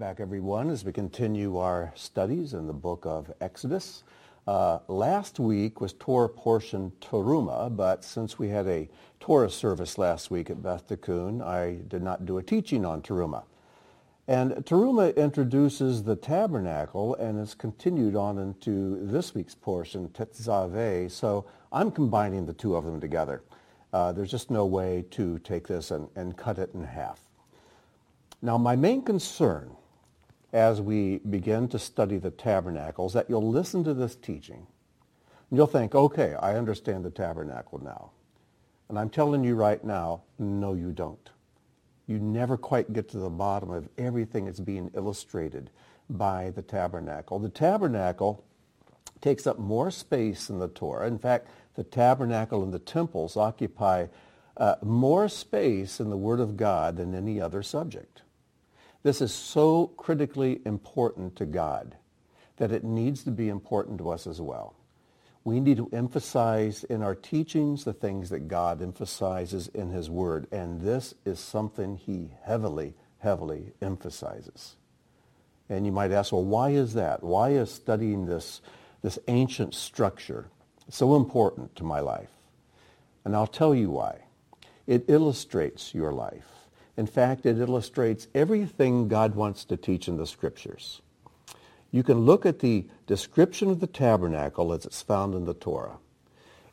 Back everyone as we continue our studies in the book of Exodus. Uh, last week was Torah portion Teruma, but since we had a Torah service last week at Beth Tikkun, I did not do a teaching on Teruma. And Teruma introduces the tabernacle and is continued on into this week's portion, Tetzaveh, so I'm combining the two of them together. Uh, there's just no way to take this and, and cut it in half. Now, my main concern as we begin to study the tabernacles that you'll listen to this teaching and you'll think, okay, I understand the tabernacle now. And I'm telling you right now, no, you don't. You never quite get to the bottom of everything that's being illustrated by the tabernacle. The tabernacle takes up more space in the Torah. In fact, the tabernacle and the temples occupy uh, more space in the Word of God than any other subject. This is so critically important to God that it needs to be important to us as well. We need to emphasize in our teachings the things that God emphasizes in his word. And this is something he heavily, heavily emphasizes. And you might ask, well, why is that? Why is studying this, this ancient structure so important to my life? And I'll tell you why. It illustrates your life. In fact, it illustrates everything God wants to teach in the scriptures. You can look at the description of the tabernacle as it's found in the Torah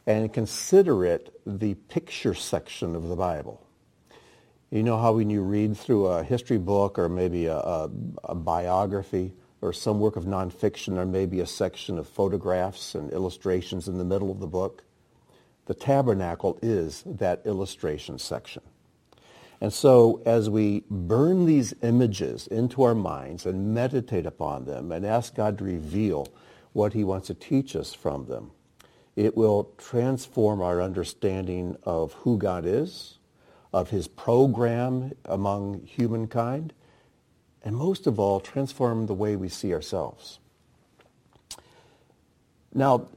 and consider it the picture section of the Bible. You know how when you read through a history book or maybe a, a, a biography or some work of nonfiction there may be a section of photographs and illustrations in the middle of the book? The tabernacle is that illustration section. And so as we burn these images into our minds and meditate upon them and ask God to reveal what he wants to teach us from them, it will transform our understanding of who God is, of his program among humankind, and most of all, transform the way we see ourselves. Now,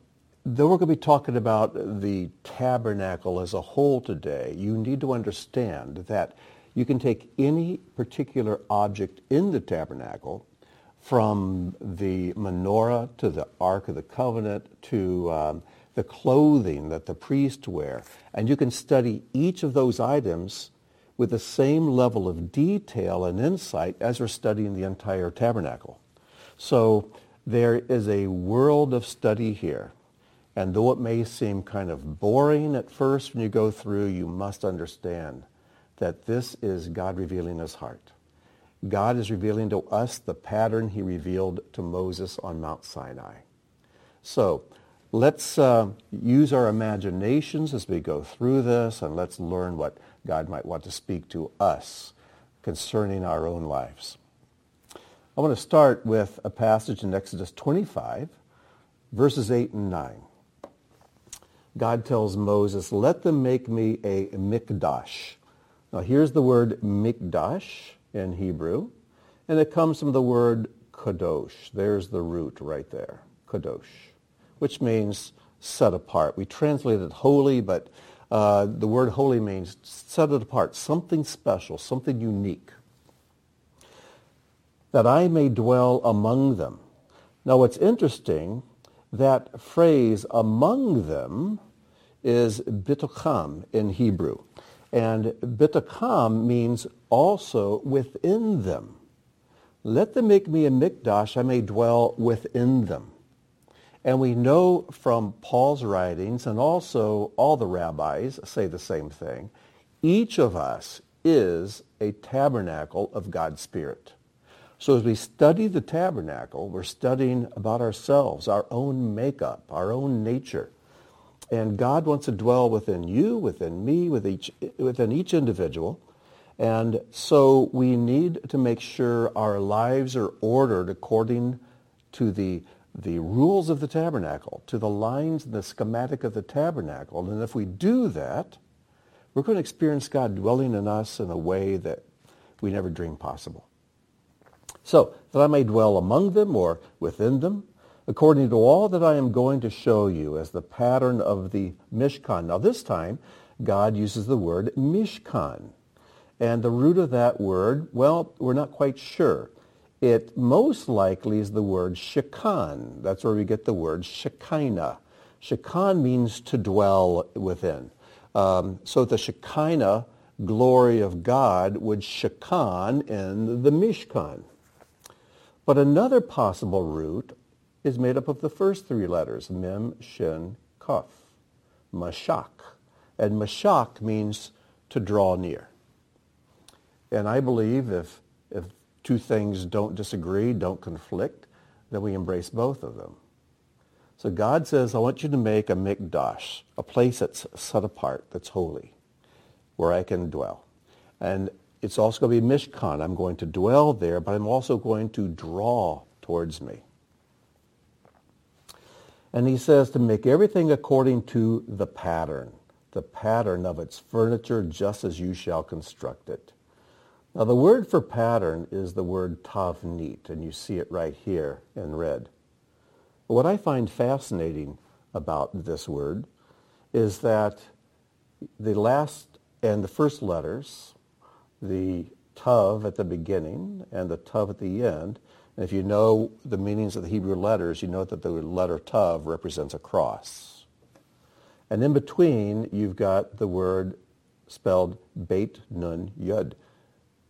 though we're going to be talking about the tabernacle as a whole today, you need to understand that you can take any particular object in the tabernacle, from the menorah to the Ark of the Covenant to um, the clothing that the priest wear, and you can study each of those items with the same level of detail and insight as we're studying the entire tabernacle. So there is a world of study here and though it may seem kind of boring at first when you go through, you must understand that this is God revealing his heart. God is revealing to us the pattern he revealed to Moses on Mount Sinai. So let's uh, use our imaginations as we go through this and let's learn what God might want to speak to us concerning our own lives. I want to start with a passage in Exodus 25, verses 8 and 9. God tells Moses, let them make me a mikdash. Now here's the word mikdash in Hebrew, and it comes from the word kadosh. There's the root right there, kadosh, which means set apart. We translate it holy, but uh, the word holy means set it apart, something special, something unique. That I may dwell among them. Now what's interesting that phrase among them is bitocham in Hebrew. And bitocham means also within them. Let them make me a mikdash, I may dwell within them. And we know from Paul's writings, and also all the rabbis say the same thing, each of us is a tabernacle of God's Spirit. So as we study the tabernacle, we're studying about ourselves, our own makeup, our own nature. And God wants to dwell within you, within me, with each, within each individual. And so we need to make sure our lives are ordered according to the, the rules of the tabernacle, to the lines and the schematic of the tabernacle. And if we do that, we're going to experience God dwelling in us in a way that we never dreamed possible. So, that I may dwell among them or within them, according to all that I am going to show you as the pattern of the Mishkan. Now this time, God uses the word Mishkan. And the root of that word, well, we're not quite sure. it most likely is the word shekan. That's where we get the word Shekinah. Shekan means to dwell within. Um, so the Shekinah glory of God would shekan in the Mishkan. But another possible root is made up of the first three letters, Mem, Shin, Kaf, Mashak. And Mashak means to draw near. And I believe if, if two things don't disagree, don't conflict, then we embrace both of them. So God says, I want you to make a mikdash, a place that's set apart, that's holy, where I can dwell. And it's also going to be Mishkan. I'm going to dwell there, but I'm also going to draw towards me. And he says to make everything according to the pattern, the pattern of its furniture, just as you shall construct it. Now the word for pattern is the word tavnit, and you see it right here in red. What I find fascinating about this word is that the last and the first letters, the tav at the beginning and the tav at the end, and if you know the meanings of the Hebrew letters, you know that the letter tav represents a cross. And in between, you've got the word spelled Beit Nun Yud,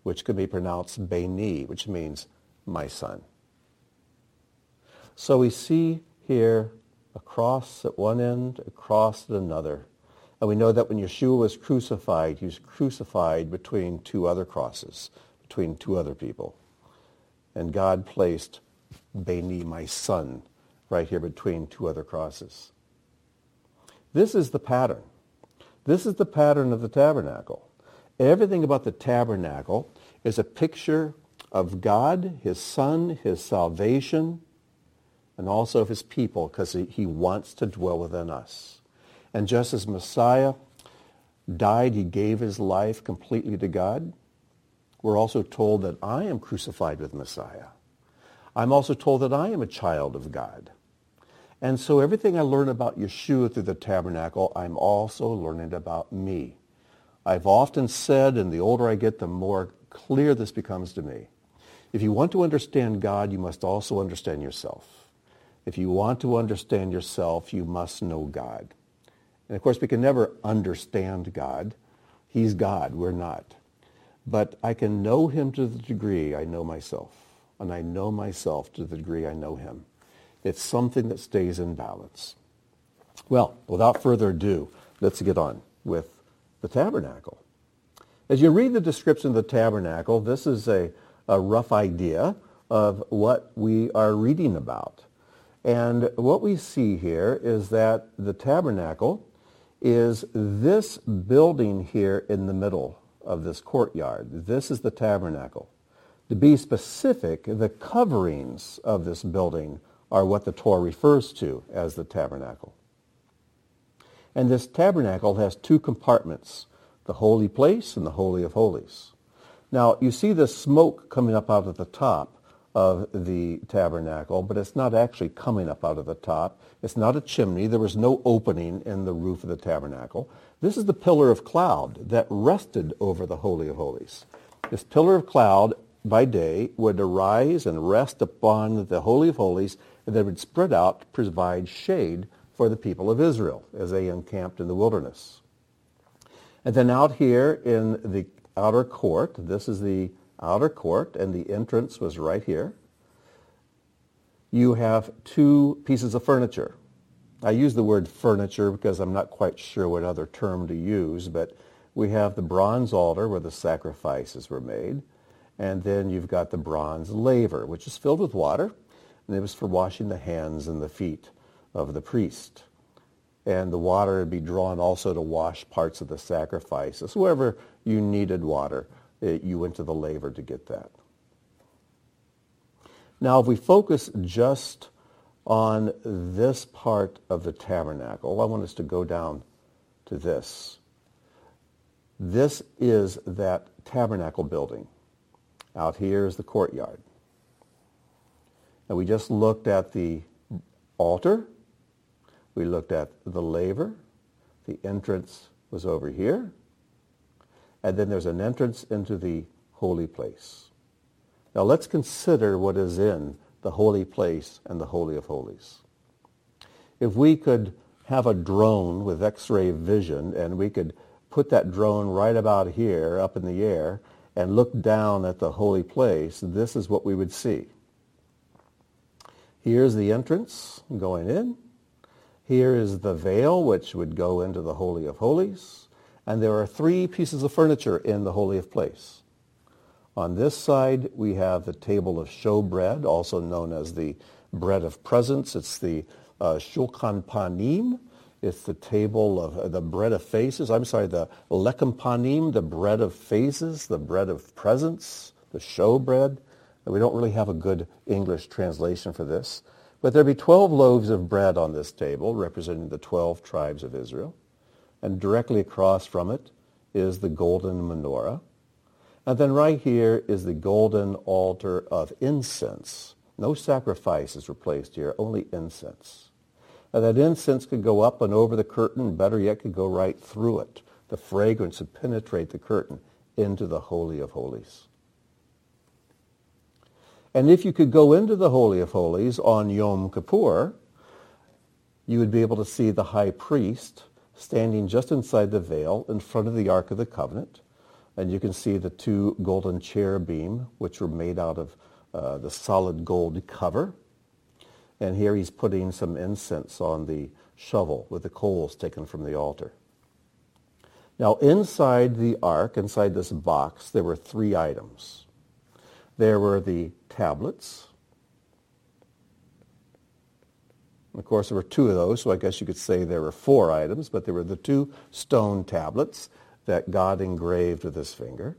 which could be pronounced Beni, which means my son. So we see here a cross at one end, a cross at another. And we know that when Yeshua was crucified, he was crucified between two other crosses, between two other people. And God placed Beni, my son, right here between two other crosses. This is the pattern. This is the pattern of the tabernacle. Everything about the tabernacle is a picture of God, his son, his salvation, and also of his people because he, wants to dwell within us. And just as Messiah died, he gave his life completely to God. We're also told that I am crucified with Messiah. I'm also told that I am a child of God. And so everything I learn about Yeshua through the tabernacle, I'm also learning about me. I've often said, and the older I get, the more clear this becomes to me. If you want to understand God, you must also understand yourself. If you want to understand yourself, you must know God. And of course, we can never understand God. He's God. We're not. But I can know him to the degree I know myself. And I know myself to the degree I know him. It's something that stays in balance. Well, without further ado, let's get on with the tabernacle. As you read the description of the tabernacle, this is a, a rough idea of what we are reading about. And what we see here is that the tabernacle is this building here in the middle of this courtyard. This is the tabernacle. To be specific, the coverings of this building are what the Torah refers to as the tabernacle. And this tabernacle has two compartments, the holy place and the holy of holies. Now, you see the smoke coming up out of the top of the tabernacle, but it's not actually coming up out of the top. It's not a chimney. There was no opening in the roof of the tabernacle. This is the pillar of cloud that rested over the Holy of Holies. This pillar of cloud by day would arise and rest upon the Holy of Holies, and then would spread out to provide shade for the people of Israel as they encamped in the wilderness. And then out here in the outer court, this is the outer court, and the entrance was right here. You have two pieces of furniture. I use the word furniture because I'm not quite sure what other term to use, but we have the bronze altar where the sacrifices were made, and then you've got the bronze laver, which is filled with water, and it was for washing the hands and the feet of the priest. And the water would be drawn also to wash parts of the sacrifices, wherever you needed water you went to the laver to get that. Now, if we focus just on this part of the tabernacle, I want us to go down to this. This is that tabernacle building. Out here is the courtyard. And we just looked at the altar. We looked at the laver. The entrance was over here and then there's an entrance into the holy place. Now let's consider what is in the holy place and the Holy of Holies. If we could have a drone with x-ray vision and we could put that drone right about here up in the air and look down at the holy place, this is what we would see. Here's the entrance going in. Here is the veil, which would go into the Holy of Holies. And there are three pieces of furniture in the Holy of Place. On this side, we have the table of showbread, also known as the bread of presence. It's the uh, shulchan panim. It's the table of uh, the bread of faces. I'm sorry, the lechem panim, the bread of faces, the bread of presence, the showbread. We don't really have a good English translation for this. But there be 12 loaves of bread on this table, representing the 12 tribes of Israel. And directly across from it is the golden menorah. And then right here is the golden altar of incense. No sacrifices were placed here, only incense. And that incense could go up and over the curtain, better yet, could go right through it. The fragrance would penetrate the curtain into the Holy of Holies. And if you could go into the Holy of Holies on Yom Kippur, you would be able to see the high priest standing just inside the veil in front of the Ark of the Covenant. And you can see the two golden cherubim, which were made out of uh, the solid gold cover. And here he's putting some incense on the shovel with the coals taken from the altar. Now inside the ark, inside this box, there were three items. There were the tablets. Of course, there were two of those, so I guess you could say there were four items, but there were the two stone tablets that God engraved with his finger.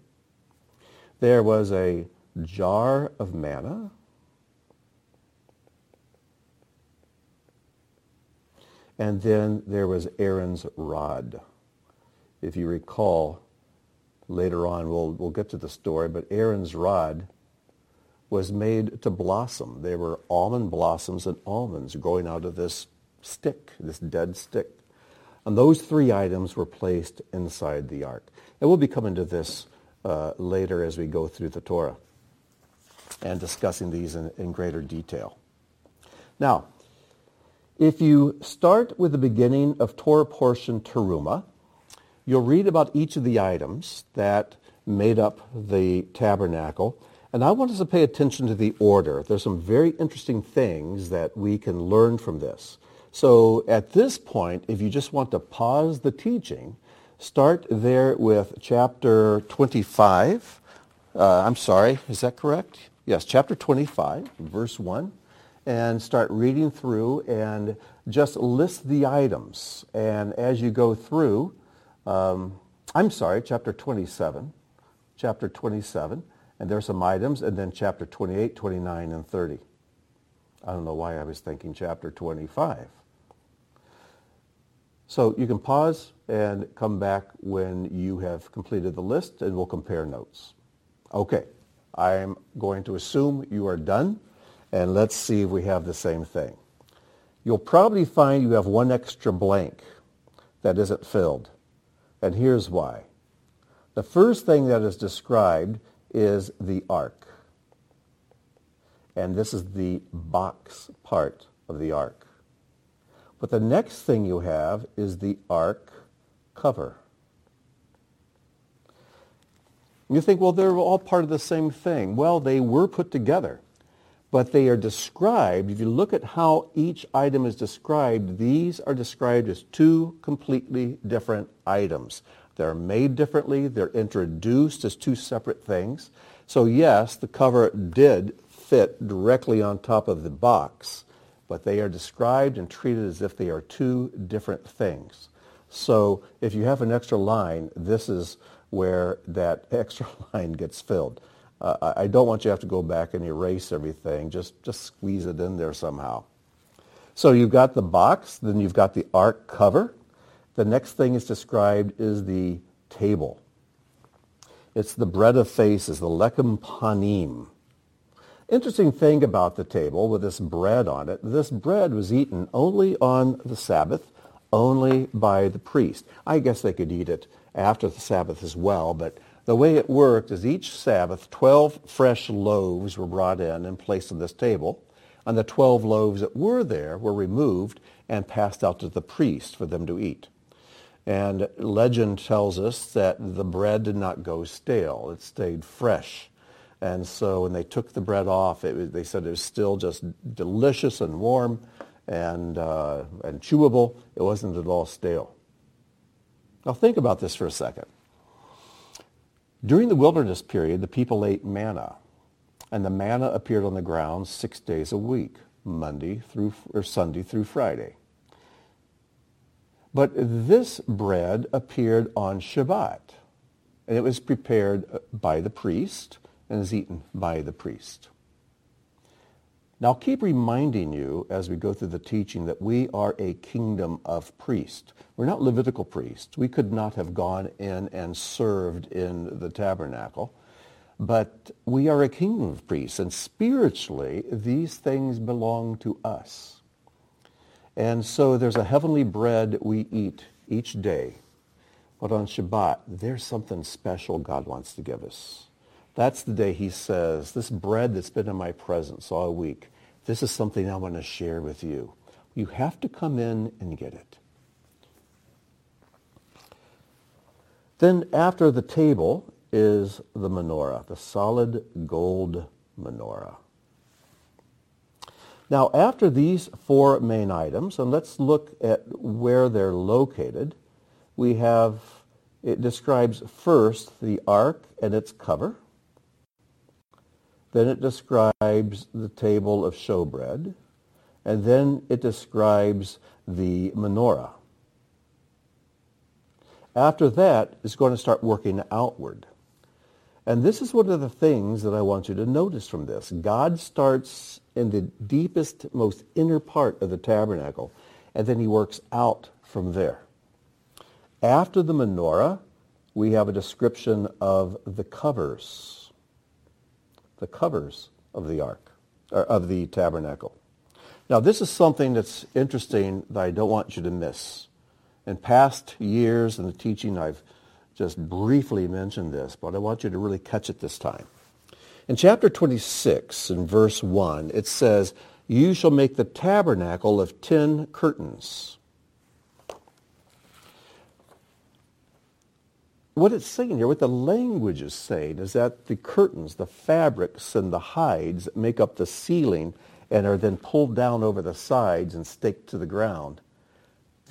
There was a jar of manna. And then there was Aaron's rod. If you recall, later on, we'll, we'll get to the story, but Aaron's rod was made to blossom. There were almond blossoms and almonds growing out of this stick, this dead stick. And those three items were placed inside the ark. And we'll be coming to this uh, later as we go through the Torah and discussing these in, in greater detail. Now, if you start with the beginning of Torah portion Teruma, you'll read about each of the items that made up the tabernacle and I want us to pay attention to the order. There's some very interesting things that we can learn from this. So at this point, if you just want to pause the teaching, start there with chapter 25. Uh, I'm sorry, is that correct? Yes, chapter 25, verse 1. And start reading through and just list the items. And as you go through, um, I'm sorry, chapter 27. Chapter 27 and there's some items, and then chapter 28, 29, and 30. I don't know why I was thinking chapter 25. So you can pause and come back when you have completed the list, and we'll compare notes. Okay, I'm going to assume you are done, and let's see if we have the same thing. You'll probably find you have one extra blank that isn't filled, and here's why. The first thing that is described is the ark. And this is the box part of the ark. But the next thing you have is the ark cover. You think, well, they're all part of the same thing. Well, they were put together, but they are described. If you look at how each item is described, these are described as two completely different items. They're made differently. They're introduced as two separate things. So yes, the cover did fit directly on top of the box, but they are described and treated as if they are two different things. So if you have an extra line, this is where that extra line gets filled. Uh, I don't want you to have to go back and erase everything. Just, just squeeze it in there somehow. So you've got the box, then you've got the ark cover. The next thing is described is the table. It's the bread of faces, the lechem panim. Interesting thing about the table with this bread on it, this bread was eaten only on the Sabbath, only by the priest. I guess they could eat it after the Sabbath as well, but The way it worked is each Sabbath, 12 fresh loaves were brought in and placed on this table, and the 12 loaves that were there were removed and passed out to the priest for them to eat. And legend tells us that the bread did not go stale. It stayed fresh. And so when they took the bread off, it, they said it was still just delicious and warm and, uh, and chewable. It wasn't at all stale. Now think about this for a second. During the wilderness period, the people ate manna, and the manna appeared on the ground six days a week, Monday through or Sunday through Friday. But this bread appeared on Shabbat, and it was prepared uh, by the priest and is eaten by the priest. Now, I'll keep reminding you as we go through the teaching that we are a kingdom of priests. We're not Levitical priests. We could not have gone in and served in the tabernacle. But we are a kingdom of priests, and spiritually, these things belong to us. And so there's a heavenly bread we eat each day. But on Shabbat, there's something special God wants to give us. That's the day he says, this bread that's been in my presence all week, this is something I want to share with you. You have to come in and get it. Then after the table is the menorah, the solid gold menorah. Now, after these four main items, and let's look at where they're located, we have, it describes first the ark and its cover. Then it describes the table of showbread. And then it describes the menorah. After that, it's going to start working outward. And this is one of the things that I want you to notice from this. God starts in the deepest, most inner part of the tabernacle, and then he works out from there. After the menorah, we have a description of the covers, the covers of the ark, or of the tabernacle. Now, this is something that's interesting that I don't want you to miss. In past years in the teaching, I've just briefly mentioned this, but I want you to really catch it this time. In chapter 26, in verse 1, it says, You shall make the tabernacle of ten curtains. What it's saying here, what the language is saying, is that the curtains, the fabrics, and the hides make up the ceiling and are then pulled down over the sides and staked to the ground.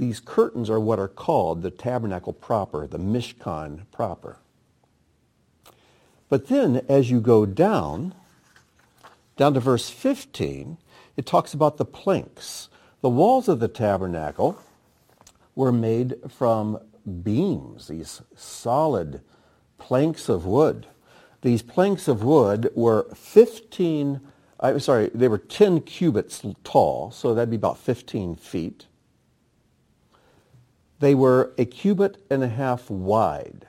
These curtains are what are called the tabernacle proper, the Mishkan proper. But then as you go down, down to verse 15, it talks about the planks. The walls of the tabernacle were made from beams, these solid planks of wood. These planks of wood were 15, I'm sorry, they were 10 cubits tall, so that'd be about 15 feet. They were a cubit and a half wide.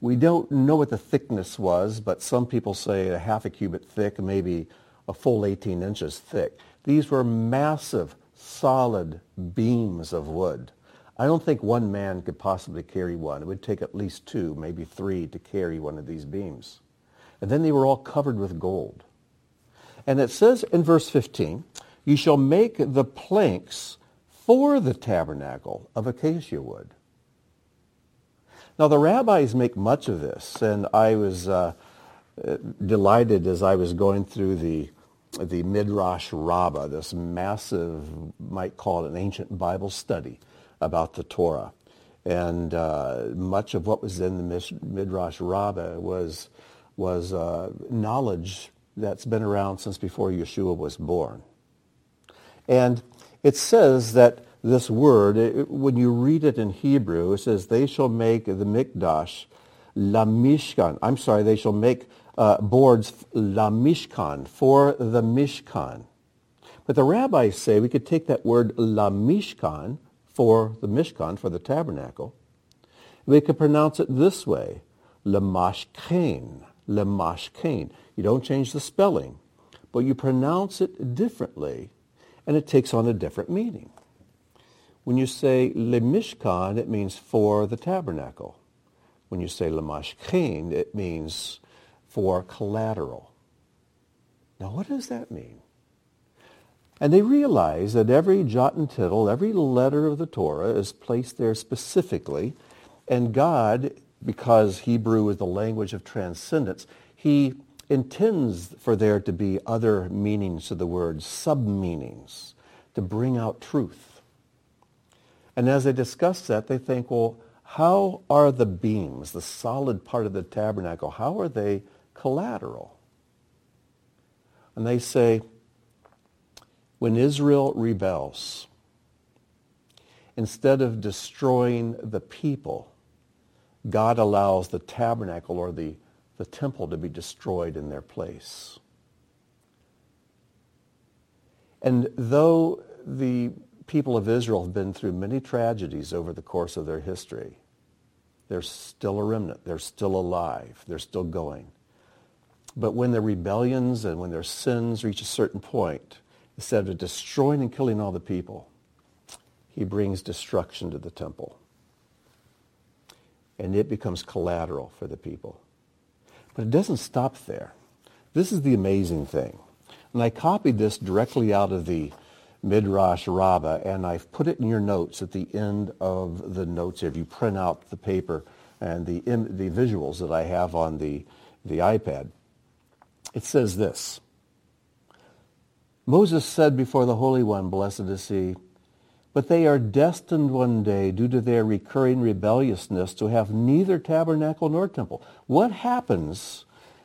We don't know what the thickness was, but some people say a half a cubit thick, maybe a full 18 inches thick. These were massive, solid beams of wood. I don't think one man could possibly carry one. It would take at least two, maybe three, to carry one of these beams. And then they were all covered with gold. And it says in verse 15, you shall make the planks for the tabernacle of acacia wood. Now, the rabbis make much of this, and I was uh, delighted as I was going through the, the Midrash Rabbah, this massive, might call it an ancient Bible study about the Torah. And uh, much of what was in the Midrash Rabbah was, was uh, knowledge that's been around since before Yeshua was born. And it says that this word, it, when you read it in Hebrew, it says, they shall make the mikdash la mishkan. I'm sorry, they shall make uh, boards la mishkan, for the mishkan. But the rabbis say we could take that word la mishkan for the mishkan, for the tabernacle. We could pronounce it this way, lemashkain, lemashkain. You don't change the spelling, but you pronounce it differently, and it takes on a different meaning. When you say le mishkan, it means for the tabernacle. when you say lamashkin, it means for collateral. Now, what does that mean? And they realize that every jot and tittle, every letter of the Torah is placed there specifically. And God, because Hebrew is the language of transcendence, he intends for there to be other meanings to the word, sub-meanings, to bring out truth. And as they discuss that, they think, well, how are the beams, the solid part of the tabernacle, how are they collateral? And they say, when Israel rebels, instead of destroying the people, God allows the tabernacle or the, the temple to be destroyed in their place. And though the people of Israel have been through many tragedies over the course of their history, they're still a remnant. They're still alive. They're still going. But when their rebellions and when their sins reach a certain point, instead of destroying and killing all the people, he brings destruction to the temple. And it becomes collateral for the people. But it doesn't stop there. This is the amazing thing. And I copied this directly out of the Midrash Rabbah, and I've put it in your notes at the end of the notes. If you print out the paper and the, the visuals that I have on the, the iPad, it says this. Moses said before the Holy One, blessed is he, but they are destined one day, due to their recurring rebelliousness, to have neither tabernacle nor temple. What happens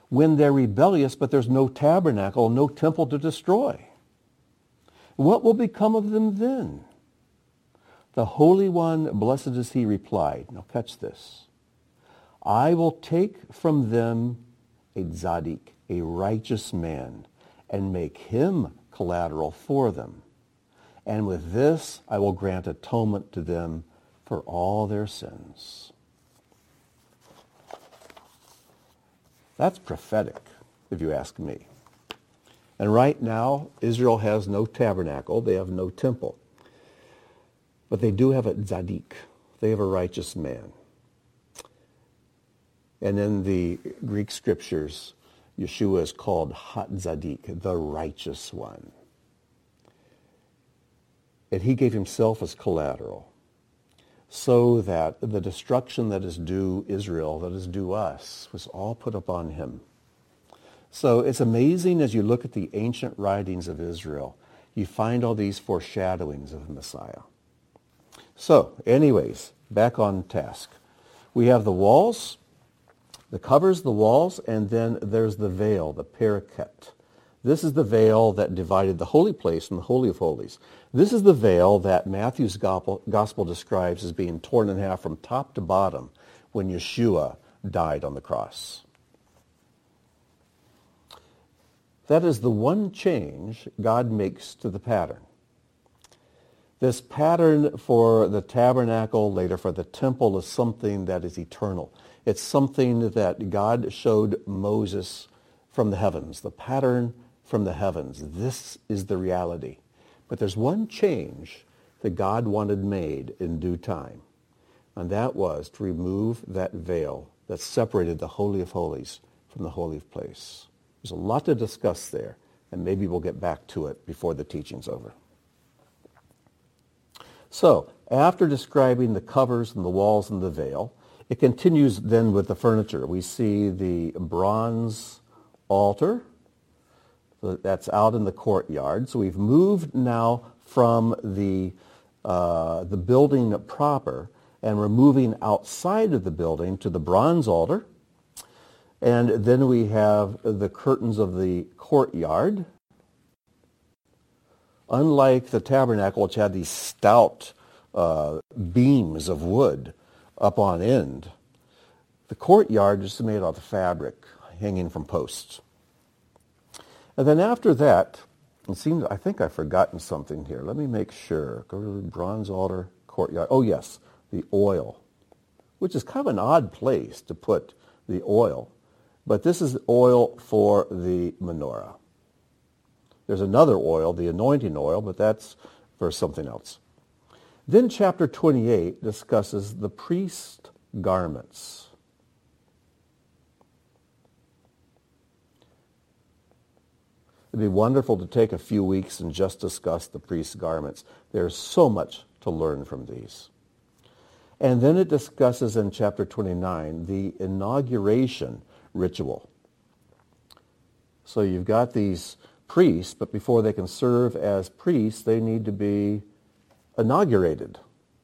when they're rebellious, but there's no tabernacle, no temple to destroy? What will become of them then? The Holy One, blessed is he, replied, now catch this, I will take from them a tzaddik, a righteous man, and make him collateral for them. And with this I will grant atonement to them for all their sins. That's prophetic, if you ask me. And right now, Israel has no tabernacle. They have no temple. But they do have a tzaddik. They have a righteous man. And in the Greek scriptures, Yeshua is called Hatzadik, the righteous one. And he gave himself as collateral so that the destruction that is due Israel, that is due us, was all put upon him. So it's amazing as you look at the ancient writings of Israel, you find all these foreshadowings of the Messiah. So, anyways, back on task. We have the walls the covers, the walls, and then there's the veil, the pareket. This is the veil that divided the holy place from the Holy of Holies. This is the veil that Matthew's gospel describes as being torn in half from top to bottom when Yeshua died on the cross. That is the one change God makes to the pattern. This pattern for the tabernacle, later for the temple, is something that is eternal. It's something that God showed Moses from the heavens, the pattern from the heavens. This is the reality. But there's one change that God wanted made in due time, and that was to remove that veil that separated the Holy of Holies from the Holy of Place. There's a lot to discuss there, and maybe we'll get back to it before the teaching's over. So, after describing the covers and the walls and the veil, it continues then with the furniture. We see the bronze altar that's out in the courtyard. So we've moved now from the, uh, the building proper and we're moving outside of the building to the bronze altar. And then we have the curtains of the courtyard. Unlike the tabernacle, which had these stout uh, beams of wood, up on end. The courtyard is made out of fabric hanging from posts. And then after that, it seems, I think I've forgotten something here. Let me make sure. Go to the bronze altar, courtyard. Oh, yes, the oil, which is kind of an odd place to put the oil. But this is oil for the menorah. There's another oil, the anointing oil, but that's for something else. Then chapter 28 discusses the priest garments. It'd be wonderful to take a few weeks and just discuss the priest's garments. There's so much to learn from these. And then it discusses in chapter 29 the inauguration ritual. So you've got these priests, but before they can serve as priests, they need to be inaugurated.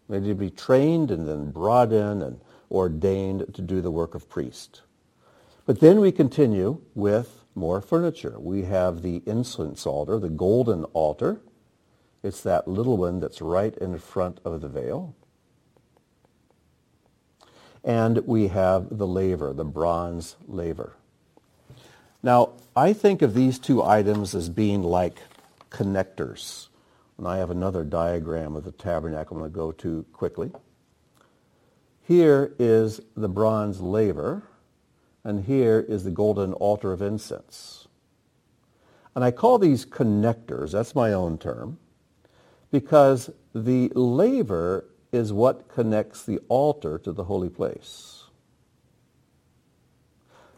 They need to be trained and then brought in and ordained to do the work of priest. But then we continue with more furniture. We have the incense altar, the golden altar. It's that little one that's right in front of the veil. And we have the laver, the bronze laver. Now, I think of these two items as being like connectors. And I have another diagram of the tabernacle I'm going to go to quickly. Here is the bronze laver, and here is the golden altar of incense. And I call these connectors, that's my own term, because the laver is what connects the altar to the holy place.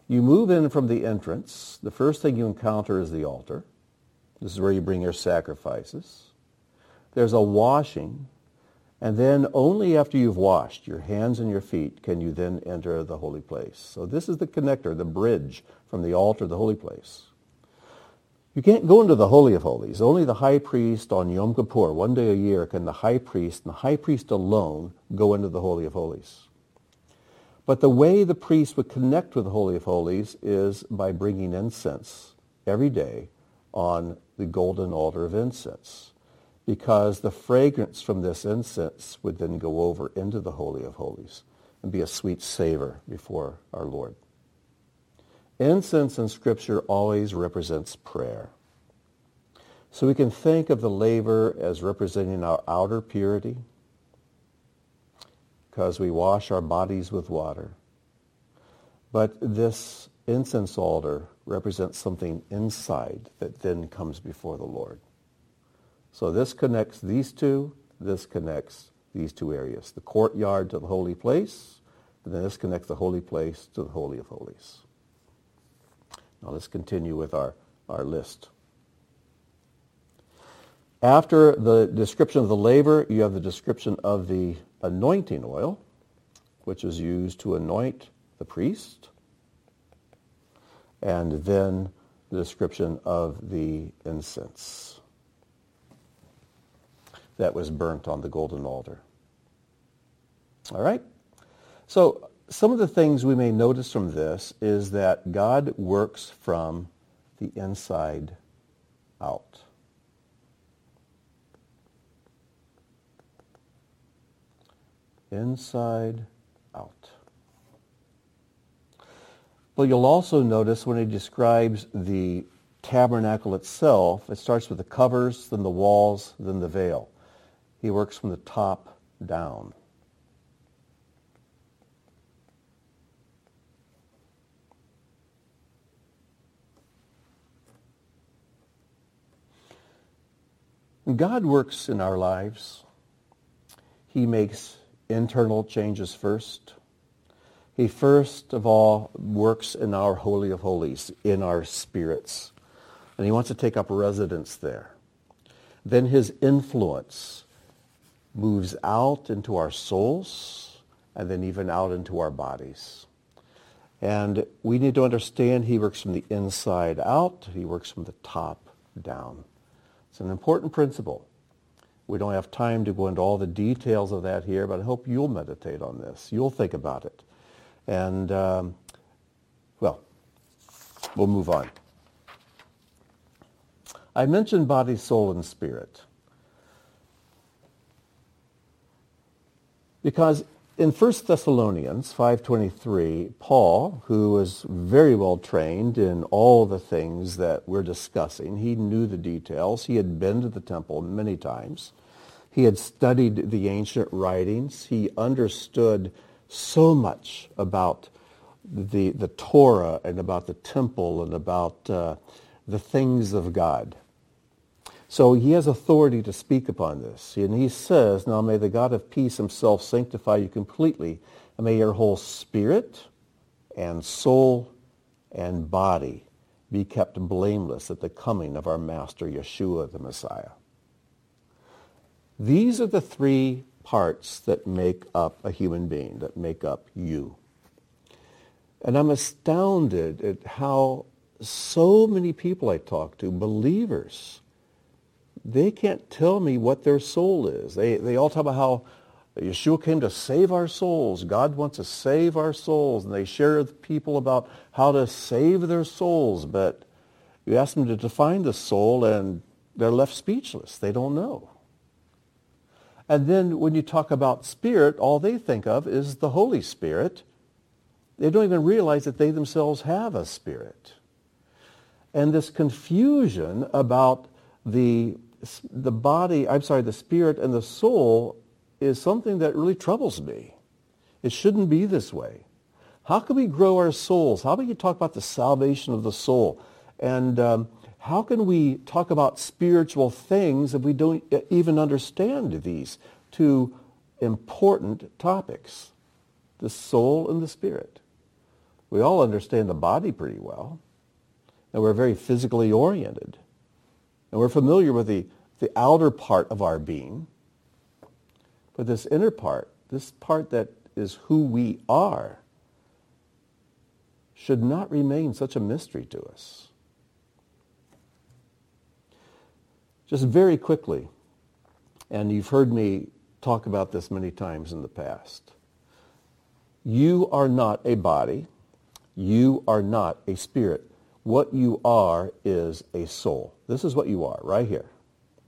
You move in from the entrance. The first thing you encounter is the altar. This is where you bring your sacrifices. There's a washing. And then only after you've washed your hands and your feet can you then enter the holy place. So this is the connector, the bridge from the altar to the holy place. You can't go into the Holy of Holies. Only the high priest on Yom Kippur, one day a year, can the high priest, and the high priest alone, go into the Holy of Holies. But the way the priest would connect with the Holy of Holies is by bringing incense every day on the golden altar of incense. Because the fragrance from this incense would then go over into the Holy of Holies and be a sweet savor before our Lord. Incense in Scripture always represents prayer. So we can think of the laver as representing our outer purity because we wash our bodies with water. But this incense altar represents something inside that then comes before the Lord. So this connects these two. This connects these two areas. The courtyard to the holy place, and then this connects the holy place to the Holy of Holies. Now let's continue with our, our list. After the description of the laver, you have the description of the anointing oil, which is used to anoint the priest, and then the description of the incense that was burnt on the golden altar. All right? So some of the things we may notice from this is that God works from the inside out. Inside out. But you'll also notice when he describes the tabernacle itself, it starts with the covers, then the walls, then the veil. He works from the top down. God works in our lives. He makes internal changes first. He first of all works in our Holy of Holies, in our spirits. And he wants to take up residence there. Then his influence moves out into our souls and then even out into our bodies. And we need to understand he works from the inside out. He works from the top down. It's an important principle. We don't have time to go into all the details of that here, but I hope you'll meditate on this. You'll think about it. And, um, well, we'll move on. I mentioned body, soul, and spirit. Because in 1 Thessalonians 5.23, Paul, who was very well trained in all the things that we're discussing, he knew the details. He had been to the temple many times. He had studied the ancient writings. He understood so much about the, the Torah and about the temple and about uh, the things of God. So he has authority to speak upon this. And he says, Now may the God of peace himself sanctify you completely, and may your whole spirit and soul and body be kept blameless at the coming of our Master Yeshua the Messiah. These are the three parts that make up a human being, that make up you. And I'm astounded at how so many people I talk to, believers, they can't tell me what their soul is. They, they all talk about how Yeshua came to save our souls. God wants to save our souls. And they share with people about how to save their souls. But you ask them to define the soul and they're left speechless. They don't know. And then when you talk about spirit, all they think of is the Holy Spirit. They don't even realize that they themselves have a spirit. And this confusion about the, the body, I'm sorry, the spirit and the soul is something that really troubles me. It shouldn't be this way. How can we grow our souls? How can we talk about the salvation of the soul? And um, how can we talk about spiritual things if we don't even understand these two important topics, the soul and the spirit? We all understand the body pretty well, and we're very physically oriented, and we're familiar with the, the outer part of our being. But this inner part, this part that is who we are, should not remain such a mystery to us. Just very quickly, and you've heard me talk about this many times in the past. You are not a body. You are not a spirit. What you are is a soul. This is what you are right here.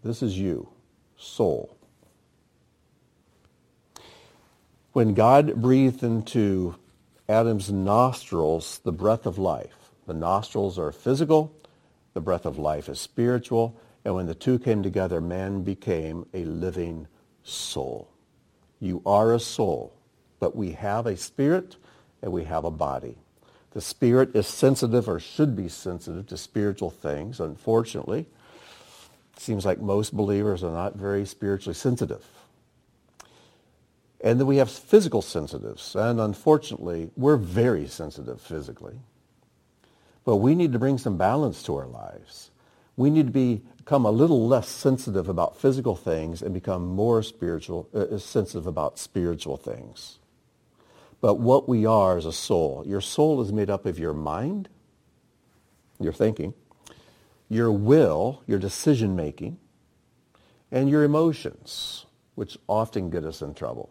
This is you, soul. When God breathed into Adam's nostrils the breath of life, the nostrils are physical, the breath of life is spiritual, and when the two came together, man became a living soul. You are a soul, but we have a spirit and we have a body. The spirit is sensitive or should be sensitive to spiritual things. Unfortunately, it seems like most believers are not very spiritually sensitive. And then we have physical sensitives. And unfortunately, we're very sensitive physically. But we need to bring some balance to our lives. We need to be, become a little less sensitive about physical things and become more spiritual, uh, sensitive about spiritual things. But what we are is a soul. Your soul is made up of your mind, your thinking, your will, your decision making, and your emotions, which often get us in trouble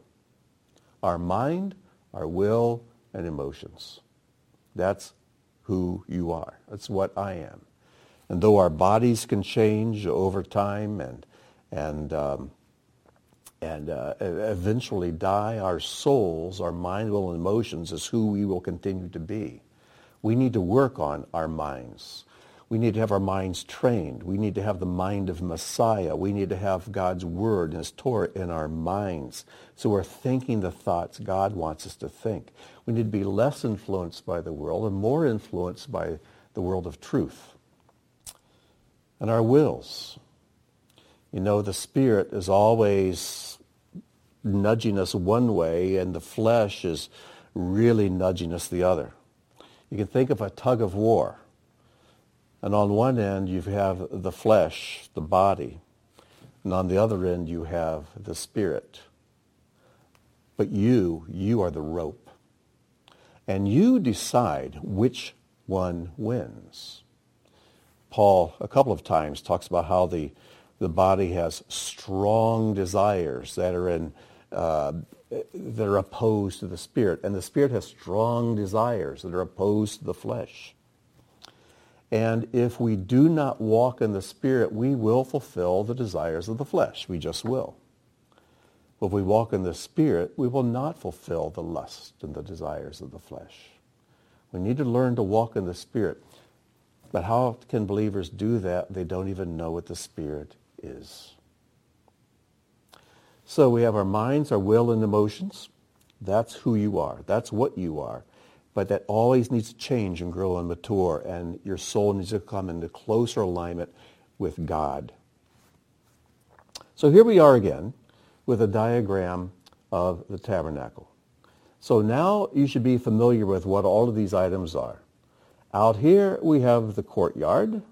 our mind, our will, and emotions. That's who you are. That's what I am. And though our bodies can change over time and, and, um, and uh, eventually die, our souls, our mind, will, and emotions is who we will continue to be. We need to work on our minds. We need to have our minds trained. We need to have the mind of Messiah. We need to have God's word and his Torah in our minds. So we're thinking the thoughts God wants us to think. We need to be less influenced by the world and more influenced by the world of truth. And our wills. You know, the Spirit is always nudging us one way and the flesh is really nudging us the other. You can think of a tug of war and on one end, you have the flesh, the body. And on the other end, you have the spirit. But you, you are the rope. And you decide which one wins. Paul, a couple of times, talks about how the, the body has strong desires that are in uh, that are opposed to the spirit, and the spirit has strong desires that are opposed to the flesh. And if we do not walk in the Spirit, we will fulfill the desires of the flesh. We just will. But if we walk in the Spirit, we will not fulfill the lust and the desires of the flesh. We need to learn to walk in the Spirit. But how can believers do that? They don't even know what the Spirit is. So we have our minds, our will, and emotions. That's who you are. That's what you are but that always needs to change and grow and mature, and your soul needs to come into closer alignment with God. So here we are again with a diagram of the tabernacle. So now you should be familiar with what all of these items are. Out here we have the courtyard,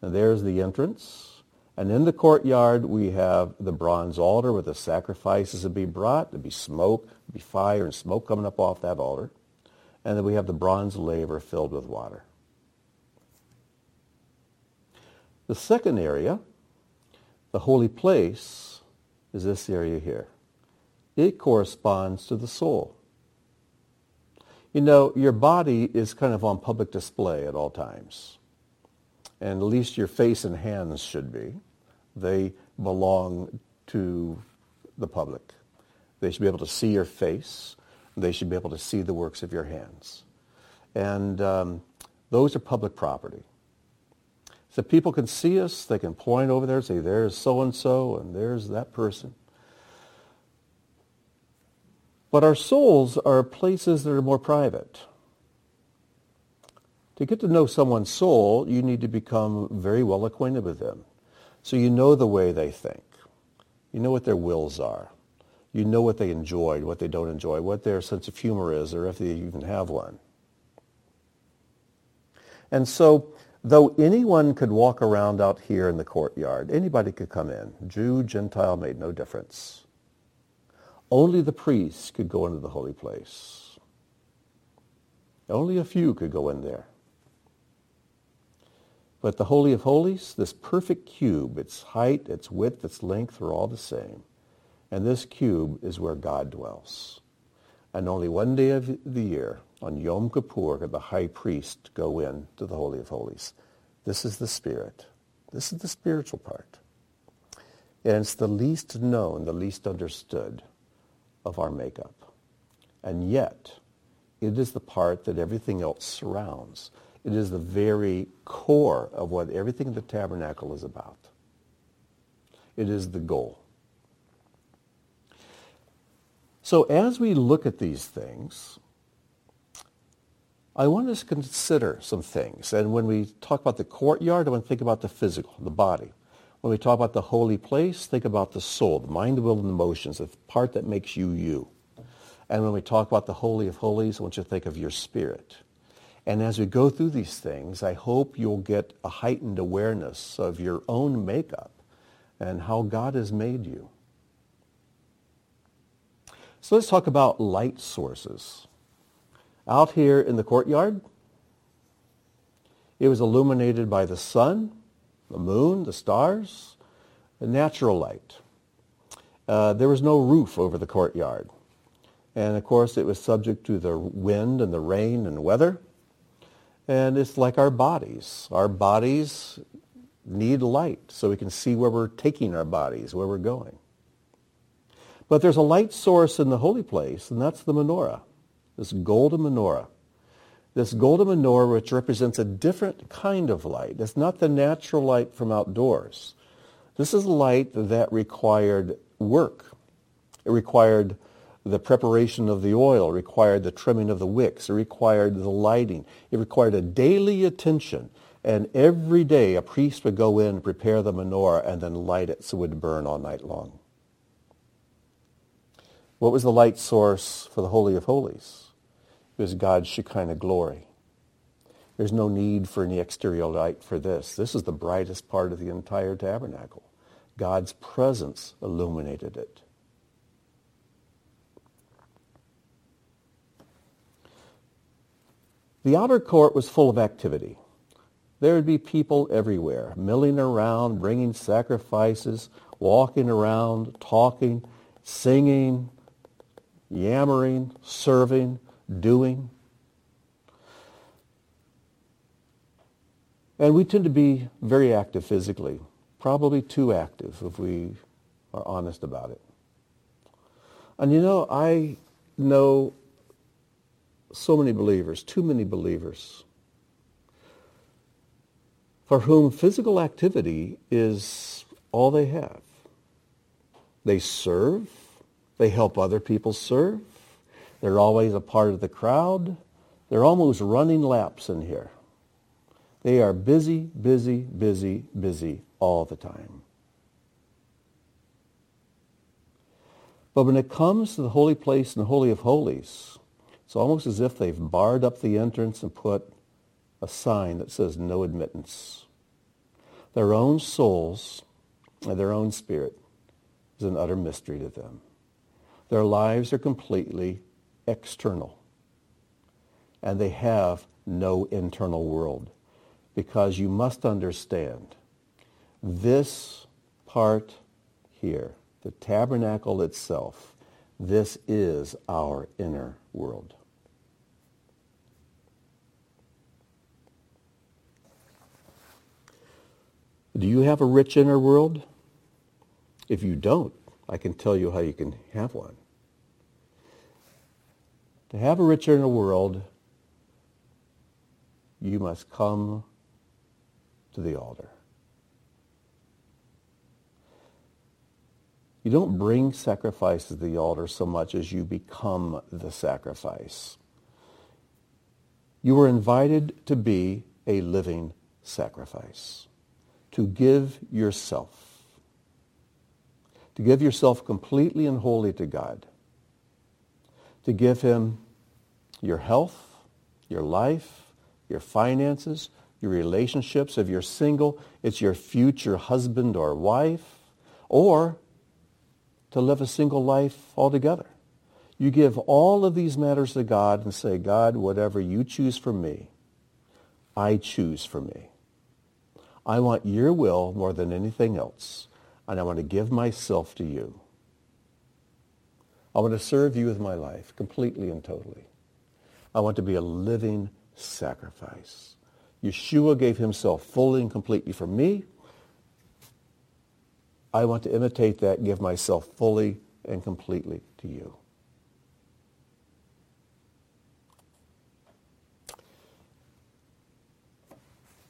and there's the entrance. And in the courtyard we have the bronze altar where the sacrifices would be brought. There'd be smoke, there'd be fire and smoke coming up off that altar. And then we have the bronze laver filled with water. The second area, the holy place, is this area here. It corresponds to the soul. You know, your body is kind of on public display at all times. And at least your face and hands should be. They belong to the public. They should be able to see your face. They should be able to see the works of your hands. And um, those are public property. So people can see us. They can point over there and say, there's so-and-so and there's that person. But our souls are places that are more private. To get to know someone's soul, you need to become very well acquainted with them. So you know the way they think. You know what their wills are. You know what they enjoy, what they don't enjoy, what their sense of humor is, or if they even have one. And so, though anyone could walk around out here in the courtyard, anybody could come in. Jew, Gentile made no difference. Only the priests could go into the holy place. Only a few could go in there. But the Holy of Holies, this perfect cube, its height, its width, its length are all the same. And this cube is where God dwells. And only one day of the year, on Yom Kippur, could the high priest go in to the Holy of Holies. This is the spirit. This is the spiritual part. And it's the least known, the least understood of our makeup. And yet, it is the part that everything else surrounds. It is the very core of what everything in the tabernacle is about. It is the goal. So as we look at these things, I want us to consider some things. And when we talk about the courtyard, I want to think about the physical, the body. When we talk about the holy place, think about the soul, the mind, the will, and the emotions, the part that makes you you. And when we talk about the Holy of Holies, I want you to think of your spirit. And as we go through these things, I hope you'll get a heightened awareness of your own makeup and how God has made you. So let's talk about light sources. Out here in the courtyard, it was illuminated by the sun, the moon, the stars, the natural light. Uh, there was no roof over the courtyard. And of course, it was subject to the wind and the rain and the weather. And it's like our bodies. Our bodies need light so we can see where we're taking our bodies, where we're going. But there's a light source in the holy place, and that's the menorah, this golden menorah. This golden menorah, which represents a different kind of light. It's not the natural light from outdoors. This is light that required work. It required the preparation of the oil, required the trimming of the wicks, it required the lighting. It required a daily attention. And every day a priest would go in prepare the menorah and then light it so it would burn all night long. What was the light source for the Holy of Holies? It was God's Shekinah glory. There's no need for any exterior light for this. This is the brightest part of the entire tabernacle. God's presence illuminated it. The outer court was full of activity. There would be people everywhere, milling around, bringing sacrifices, walking around, talking, singing, yammering, serving, doing. And we tend to be very active physically, probably too active if we are honest about it. And you know, I know so many believers, too many believers, for whom physical activity is all they have. They serve. They help other people serve. They're always a part of the crowd. They're almost running laps in here. They are busy, busy, busy, busy all the time. But when it comes to the holy place and the Holy of Holies, it's almost as if they've barred up the entrance and put a sign that says no admittance. Their own souls and their own spirit is an utter mystery to them. Their lives are completely external. And they have no internal world. Because you must understand, this part here, the tabernacle itself, this is our inner world. Do you have a rich inner world? If you don't, I can tell you how you can have one. To have a rich inner world, you must come to the altar. You don't bring sacrifices to the altar so much as you become the sacrifice. You were invited to be a living sacrifice, to give yourself, to give yourself completely and wholly to God, to give him your health, your life, your finances, your relationships. If you're single, it's your future husband or wife, or to live a single life altogether. You give all of these matters to God and say, God, whatever you choose for me, I choose for me. I want your will more than anything else, and I want to give myself to you. I want to serve you with my life completely and totally. I want to be a living sacrifice. Yeshua gave himself fully and completely for me. I want to imitate that, and give myself fully and completely to you.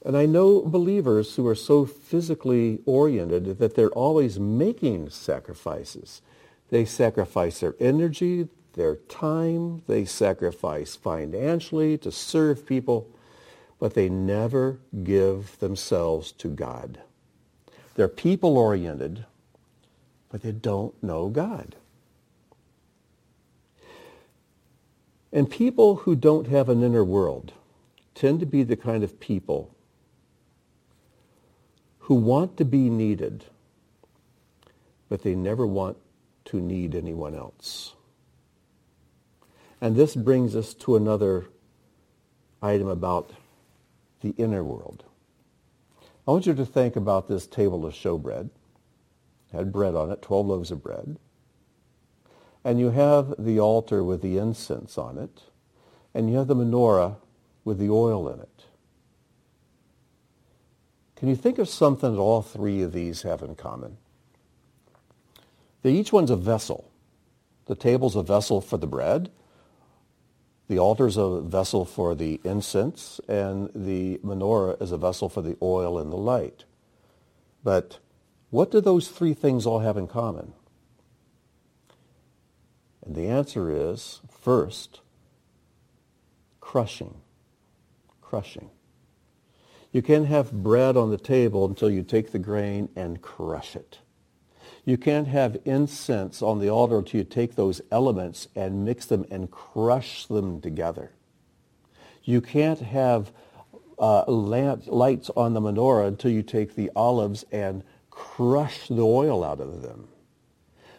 And I know believers who are so physically oriented that they're always making sacrifices. They sacrifice their energy, their time, they sacrifice financially to serve people, but they never give themselves to God. They're people-oriented, but they don't know God. And people who don't have an inner world tend to be the kind of people who want to be needed, but they never want to need anyone else. And this brings us to another item about the inner world. I want you to think about this table of showbread. It had bread on it, 12 loaves of bread. And you have the altar with the incense on it. And you have the menorah with the oil in it. Can you think of something that all three of these have in common? That each one's a vessel. The table's a vessel for the bread. The altar is a vessel for the incense, and the menorah is a vessel for the oil and the light. But what do those three things all have in common? And the answer is, first, crushing. Crushing. You can't have bread on the table until you take the grain and crush it. You can't have incense on the altar until you take those elements and mix them and crush them together. You can't have uh, lamp, lights on the menorah until you take the olives and crush the oil out of them.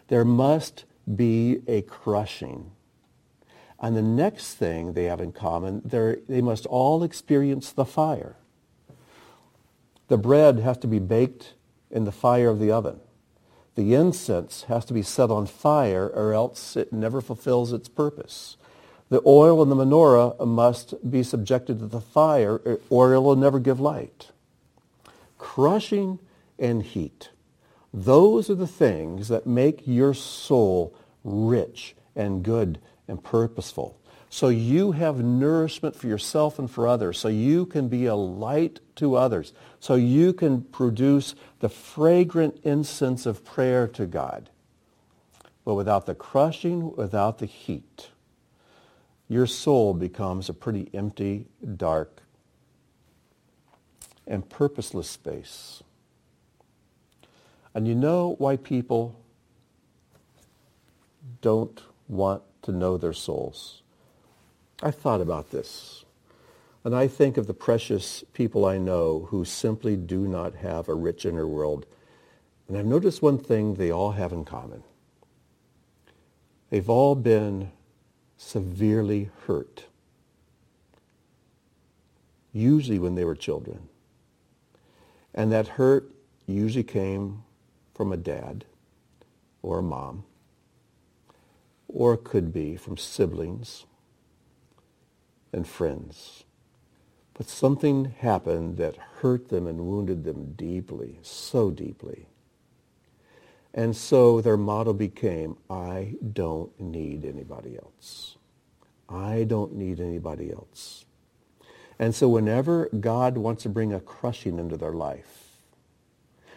There must be a crushing. And the next thing they have in common, they must all experience the fire. The bread has to be baked in the fire of the oven. The incense has to be set on fire or else it never fulfills its purpose. The oil in the menorah must be subjected to the fire or it will never give light. Crushing and heat. Those are the things that make your soul rich and good and purposeful so you have nourishment for yourself and for others, so you can be a light to others, so you can produce the fragrant incense of prayer to God. But without the crushing, without the heat, your soul becomes a pretty empty, dark, and purposeless space. And you know why people don't want to know their souls? I thought about this. And I think of the precious people I know who simply do not have a rich inner world. And I've noticed one thing they all have in common. They've all been severely hurt, usually when they were children. And that hurt usually came from a dad or a mom, or it could be from siblings and friends. But something happened that hurt them and wounded them deeply, so deeply. And so their motto became, I don't need anybody else. I don't need anybody else. And so whenever God wants to bring a crushing into their life,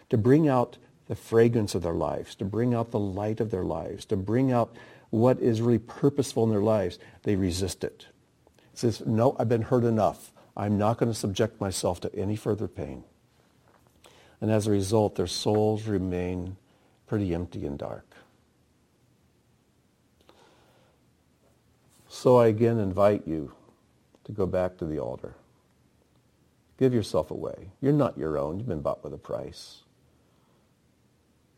to bring out the fragrance of their lives, to bring out the light of their lives, to bring out what is really purposeful in their lives, they resist it. It says, no, I've been hurt enough. I'm not going to subject myself to any further pain. And as a result, their souls remain pretty empty and dark. So I again invite you to go back to the altar. Give yourself away. You're not your own. You've been bought with a price.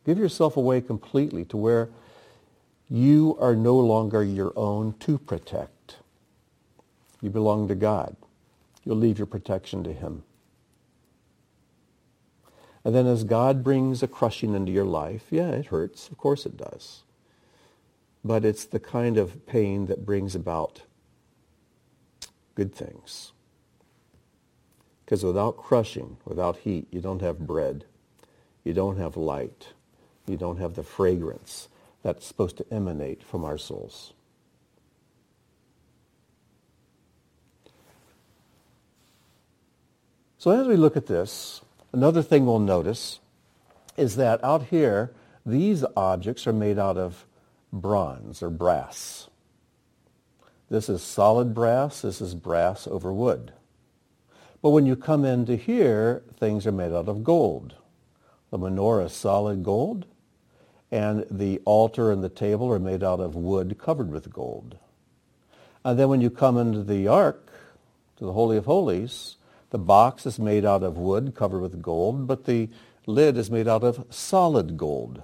Give yourself away completely to where you are no longer your own to protect. You belong to God. You'll leave your protection to him. And then as God brings a crushing into your life, yeah, it hurts. Of course it does. But it's the kind of pain that brings about good things. Because without crushing, without heat, you don't have bread. You don't have light. You don't have the fragrance that's supposed to emanate from our souls. So as we look at this, another thing we'll notice is that out here, these objects are made out of bronze or brass. This is solid brass. This is brass over wood. But when you come into here, things are made out of gold. The menorah is solid gold, and the altar and the table are made out of wood covered with gold. And then when you come into the ark, to the Holy of Holies, the box is made out of wood covered with gold, but the lid is made out of solid gold.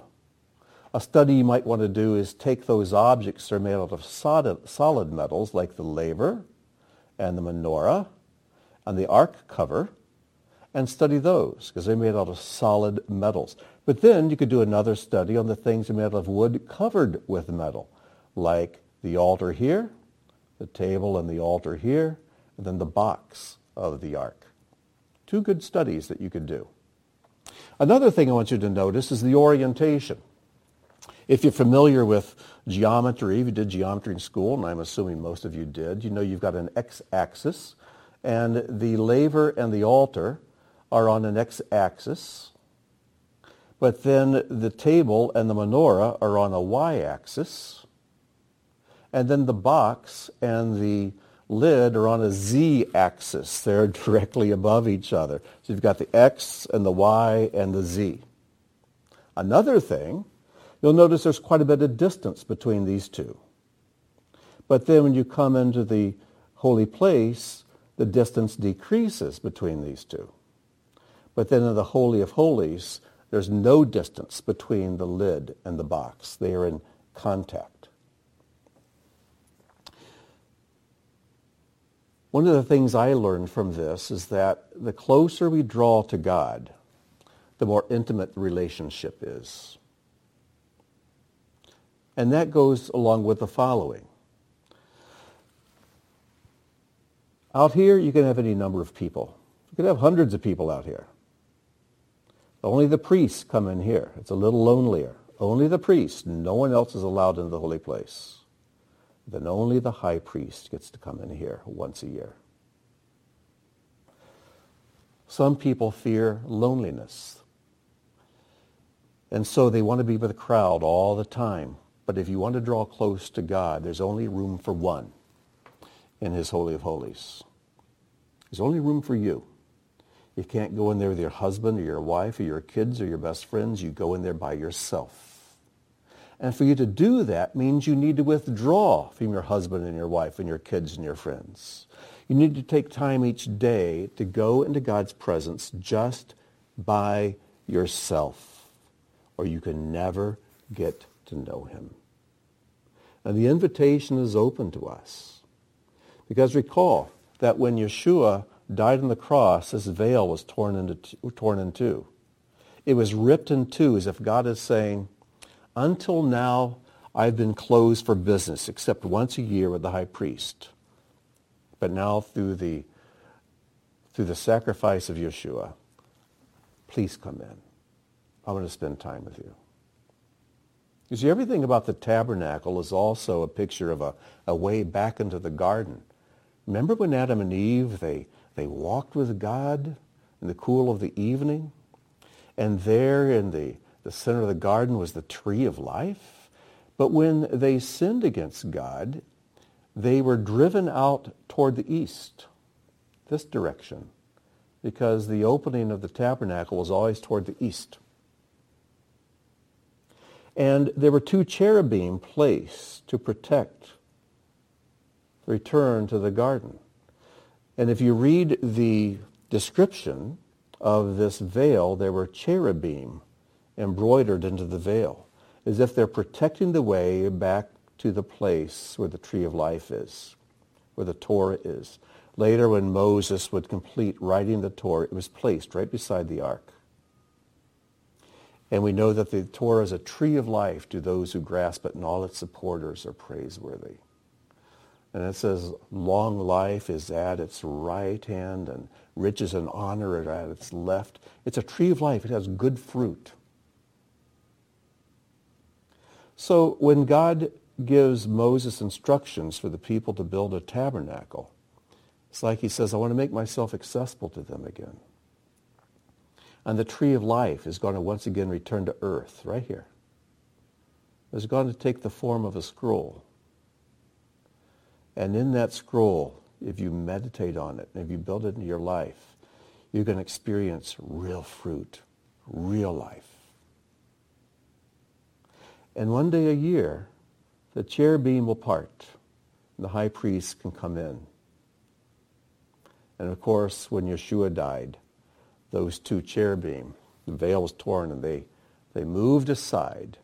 A study you might want to do is take those objects that are made out of solid, metals like the laver and the menorah and the ark cover and study those because they're made out of solid metals. But then you could do another study on the things that are made out of wood covered with metal like the altar here, the table and the altar here, and then the box of the ark. Two good studies that you could do. Another thing I want you to notice is the orientation. If you're familiar with geometry, if you did geometry in school, and I'm assuming most of you did, you know you've got an x-axis, and the laver and the altar are on an x-axis, but then the table and the menorah are on a y-axis, and then the box and the lid are on a z-axis. They're directly above each other. So you've got the x and the y and the z. Another thing, you'll notice there's quite a bit of distance between these two. But then when you come into the holy place, the distance decreases between these two. But then in the Holy of Holies, there's no distance between the lid and the box. They are in contact. One of the things I learned from this is that the closer we draw to God, the more intimate the relationship is. And that goes along with the following. Out here, you can have any number of people. You can have hundreds of people out here. Only the priests come in here. It's a little lonelier. Only the priests. No one else is allowed into the holy place then only the high priest gets to come in here once a year. Some people fear loneliness. And so they want to be with a crowd all the time. But if you want to draw close to God, there's only room for one in his Holy of Holies. There's only room for you. You can't go in there with your husband or your wife or your kids or your best friends. You go in there by yourself. And for you to do that means you need to withdraw from your husband and your wife and your kids and your friends. You need to take time each day to go into God's presence just by yourself, or you can never get to know him. And the invitation is open to us. Because recall that when Yeshua died on the cross, this veil was torn, into, torn in two. It was ripped in two as if God is saying, until now, I've been closed for business except once a year with the high priest. But now through the, through the sacrifice of Yeshua, please come in. I want to spend time with you. You see, everything about the tabernacle is also a picture of a, a way back into the garden. Remember when Adam and Eve, they, they walked with God in the cool of the evening? And there in the, the center of the garden was the tree of life? But when they sinned against God, they were driven out toward the east, this direction, because the opening of the tabernacle was always toward the east. And there were two cherubim placed to protect the return to the garden. And if you read the description of this veil, there were cherubim embroidered into the veil, as if they're protecting the way back to the place where the tree of life is, where the Torah is. Later, when Moses would complete writing the Torah, it was placed right beside the ark. And we know that the Torah is a tree of life to those who grasp it, and all its supporters are praiseworthy. And it says, long life is at its right hand, and riches and honor are at its left. It's a tree of life. It has good fruit. So when God gives Moses instructions for the people to build a tabernacle, it's like he says, I want to make myself accessible to them again. And the tree of life is going to once again return to earth, right here. It's going to take the form of a scroll. And in that scroll, if you meditate on it, and if you build it into your life, you're going to experience real fruit, real life. And one day a year, the cherubim will part, and the high priest can come in. And of course, when Yeshua died, those two cherubim. The veil was torn and they, they moved aside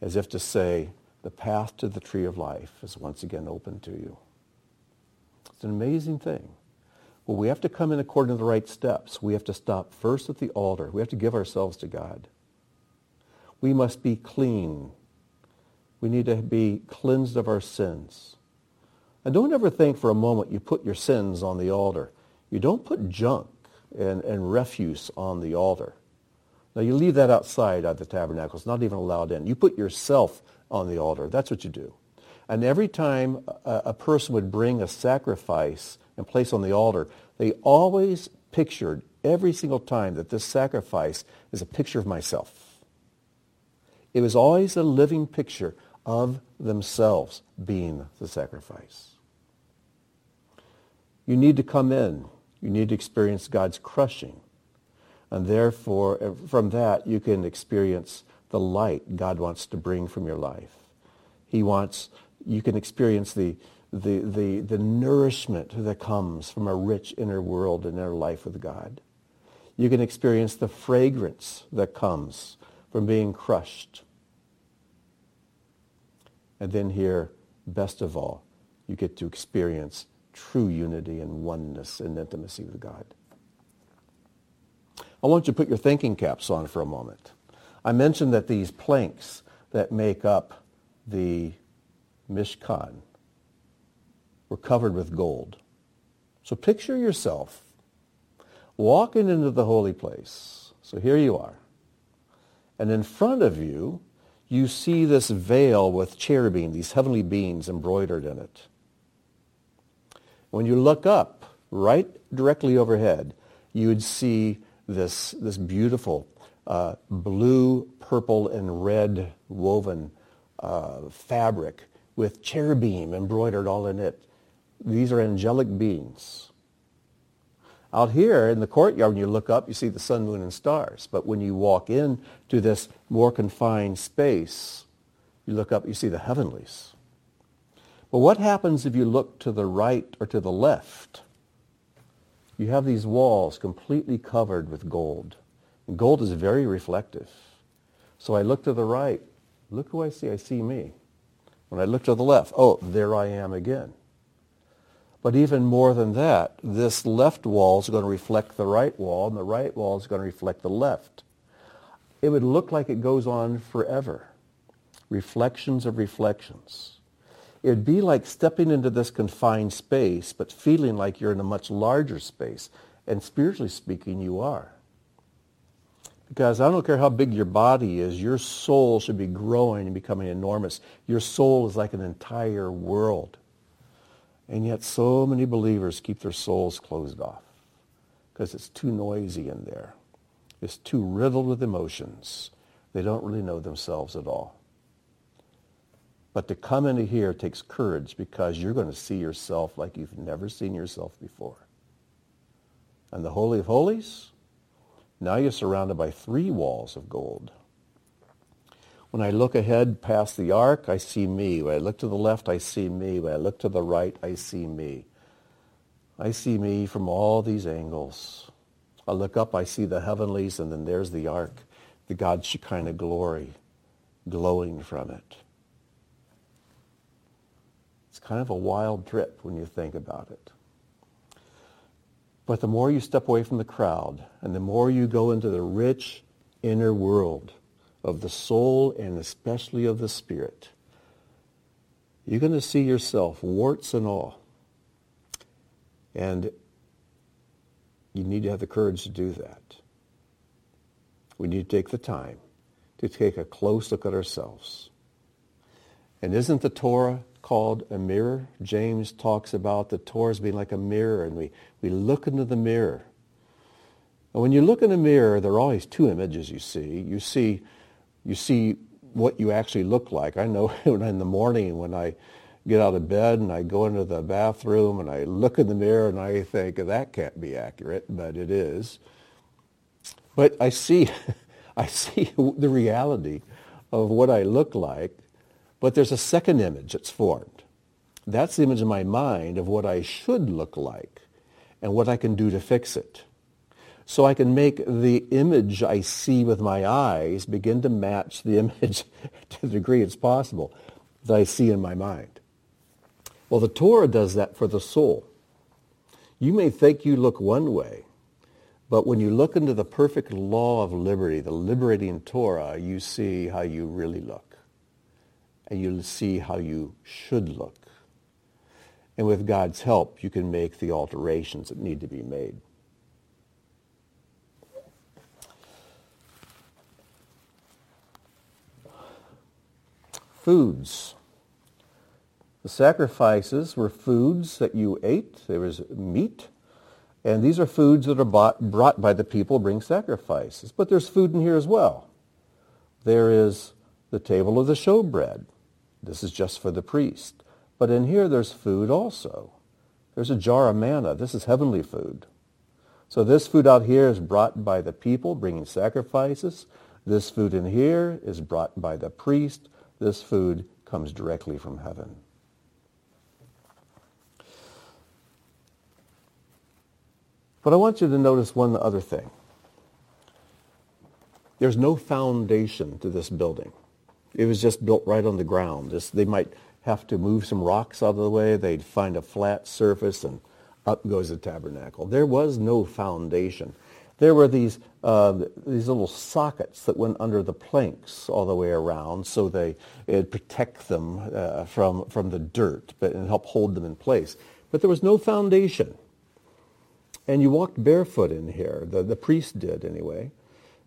as if to say, the path to the tree of life is once again open to you. It's an amazing thing. Well, we have to come in according to the right steps. We have to stop first at the altar. We have to give ourselves to God. We must be clean. We need to be cleansed of our sins. And don't ever think for a moment you put your sins on the altar. You don't put junk and, and refuse on the altar. Now you leave that outside at the tabernacle. It's not even allowed in. You put yourself on the altar. That's what you do. And every time a, a person would bring a sacrifice and place on the altar, they always pictured every single time that this sacrifice is a picture of myself. It was always a living picture of themselves being the sacrifice. You need to come in you need to experience God's crushing. And therefore, uh, from that, you can experience the light God wants to bring from your life. He wants, you can experience the, the, the, the nourishment that comes from a rich inner world and inner life with God. You can experience the fragrance that comes from being crushed. And then here, best of all, you get to experience true unity and oneness and intimacy with God. I want you to put your thinking caps on for a moment. I mentioned that these planks that make up the Mishkan were covered with gold. So picture yourself walking into the holy place. So here you are. And in front of you, you see this veil with cherubim, these heavenly beings embroidered in it. When you look up, right directly overhead, you would see this, this beautiful uh, blue, purple, and red woven uh, fabric with cherubim embroidered all in it. These are angelic beings. Out here in the courtyard, when you look up, you see the sun, moon, and stars. But when you walk in to this more confined space, you look up, you see the heavenlies. But what happens if you look to the right or to the left? you have these walls completely covered with gold. And gold is very reflective. So I look to the right. Look who I see. I see me. When I look to the left, oh, there I am again. But even more than that, this left wall is going to reflect the right wall, and the right wall is going to reflect the left. It would look like it goes on forever. Reflections of reflections. It would be like stepping into this confined space, but feeling like you're in a much larger space. And spiritually speaking, you are. Because I don't care how big your body is, your soul should be growing and becoming enormous. Your soul is like an entire world. And yet so many believers keep their souls closed off because it's too noisy in there. It's too riddled with emotions. They don't really know themselves at all. But to come into here takes courage because you're going to see yourself like you've never seen yourself before. And the Holy of Holies, now you're surrounded by three walls of gold. When I look ahead past the ark, I see me. When I look to the left, I see me. When I look to the right, I see me. I see me from all these angles. I look up, I see the heavenlies, and then there's the ark, the God's Shekinah glory glowing from it. It's kind of a wild trip when you think about it. But the more you step away from the crowd, and the more you go into the rich inner world, of the soul and especially of the spirit. You're going to see yourself, warts and all. And you need to have the courage to do that. We need to take the time to take a close look at ourselves. And isn't the Torah called a mirror? James talks about the Torah as being like a mirror, and we, we look into the mirror. And when you look in a mirror, there are always two images you see. You see you see what you actually look like. I know in the morning when I get out of bed and I go into the bathroom and I look in the mirror and I think that can't be accurate, but it is. But I see, I see the reality of what I look like, but there's a second image that's formed. That's the image in my mind of what I should look like and what I can do to fix it so I can make the image I see with my eyes begin to match the image to the degree it's possible that I see in my mind. Well, the Torah does that for the soul. You may think you look one way, but when you look into the perfect law of liberty, the liberating Torah, you see how you really look. And you'll see how you should look. And with God's help, you can make the alterations that need to be made. Foods. The sacrifices were foods that you ate. There was meat. And these are foods that are bought, brought by the people bring sacrifices. But there's food in here as well. There is the table of the showbread. This is just for the priest. But in here there's food also. There's a jar of manna. This is heavenly food. So this food out here is brought by the people bringing sacrifices. This food in here is brought by the priest this food comes directly from heaven. But I want you to notice one other thing. There's no foundation to this building. It was just built right on the ground. This, they might have to move some rocks out of the way. They'd find a flat surface and up goes the tabernacle. There was no foundation there were these, uh, these little sockets that went under the planks all the way around so they, it'd protect them uh, from, from the dirt but, and help hold them in place. But there was no foundation. And you walked barefoot in here. The, the priest did anyway.